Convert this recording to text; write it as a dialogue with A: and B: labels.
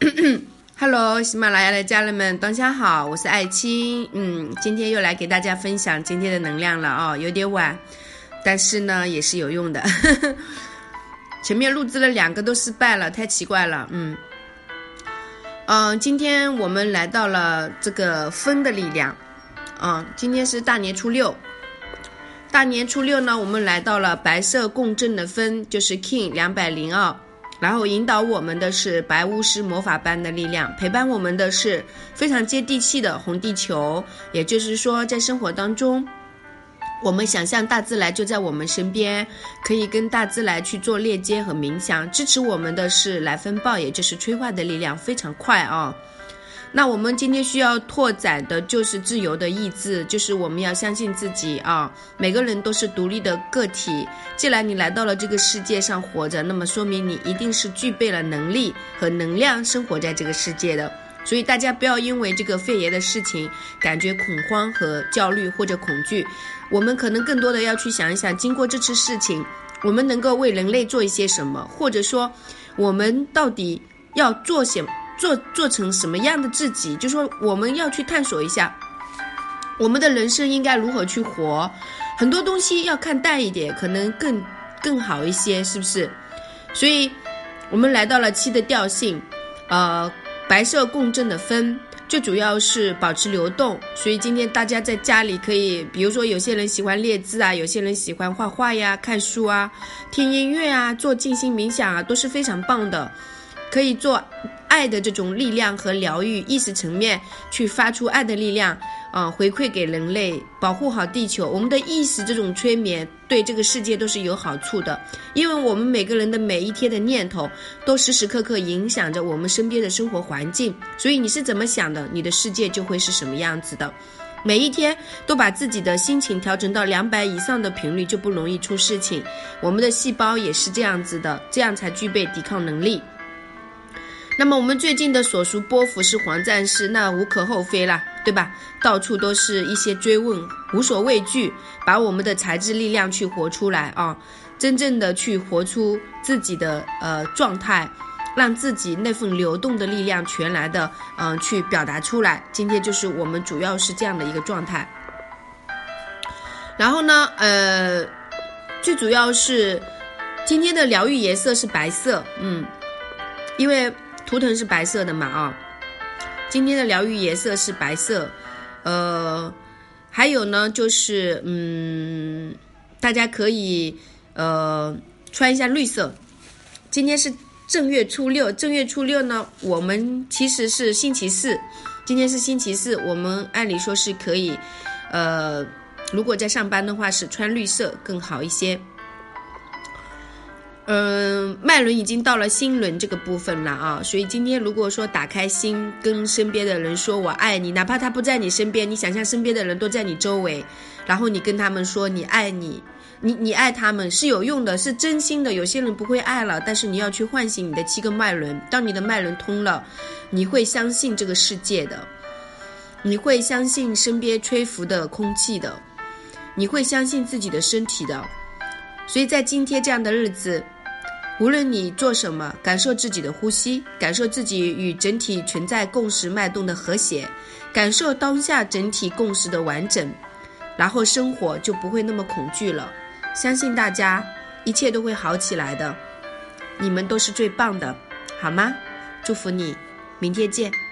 A: Hello，喜马拉雅的家人们，大家好，我是爱青。嗯，今天又来给大家分享今天的能量了哦，有点晚，但是呢也是有用的。前面录制了两个都失败了，太奇怪了。嗯，嗯，今天我们来到了这个风的力量。嗯，今天是大年初六。大年初六呢，我们来到了白色共振的风，就是 King 两百零二，然后引导我们的是白巫师魔法般的力量，陪伴我们的是非常接地气的红地球。也就是说，在生活当中，我们想象大自然就在我们身边，可以跟大自然去做链接和冥想。支持我们的是来风暴，也就是催化的力量，非常快啊。那我们今天需要拓展的就是自由的意志，就是我们要相信自己啊！每个人都是独立的个体。既然你来到了这个世界上活着，那么说明你一定是具备了能力和能量生活在这个世界的。所以大家不要因为这个肺炎的事情感觉恐慌和焦虑或者恐惧。我们可能更多的要去想一想，经过这次事情，我们能够为人类做一些什么，或者说我们到底要做些。做做成什么样的自己，就说我们要去探索一下，我们的人生应该如何去活，很多东西要看淡一点，可能更更好一些，是不是？所以，我们来到了七的调性，呃，白色共振的分，最主要是保持流动。所以今天大家在家里可以，比如说有些人喜欢列字啊，有些人喜欢画画呀、看书啊、听音乐啊、做静心冥想啊，都是非常棒的，可以做。爱的这种力量和疗愈，意识层面去发出爱的力量，啊，回馈给人类，保护好地球。我们的意识这种催眠对这个世界都是有好处的，因为我们每个人的每一天的念头都时时刻刻影响着我们身边的生活环境。所以你是怎么想的，你的世界就会是什么样子的。每一天都把自己的心情调整到两百以上的频率，就不容易出事情。我们的细胞也是这样子的，这样才具备抵抗能力。那么我们最近的所属波幅是黄战士，那无可厚非啦，对吧？到处都是一些追问，无所畏惧，把我们的才智力量去活出来啊！真正的去活出自己的呃状态，让自己那份流动的力量全来的嗯去表达出来。今天就是我们主要是这样的一个状态。然后呢，呃，最主要是今天的疗愈颜色是白色，嗯，因为。图腾是白色的嘛？啊，今天的疗愈颜色是白色，呃，还有呢，就是嗯，大家可以呃穿一下绿色。今天是正月初六，正月初六呢，我们其实是星期四，今天是星期四，我们按理说是可以，呃，如果在上班的话是穿绿色更好一些。嗯，脉轮已经到了心轮这个部分了啊，所以今天如果说打开心，跟身边的人说我爱你，哪怕他不在你身边，你想象身边的人都在你周围，然后你跟他们说你爱你，你你爱他们是有用的，是真心的。有些人不会爱了，但是你要去唤醒你的七个脉轮，当你的脉轮通了，你会相信这个世界的，你会相信身边吹拂的空气的，你会相信自己的身体的，所以在今天这样的日子。无论你做什么，感受自己的呼吸，感受自己与整体存在共识脉动的和谐，感受当下整体共识的完整，然后生活就不会那么恐惧了。相信大家，一切都会好起来的。你们都是最棒的，好吗？祝福你，明天见。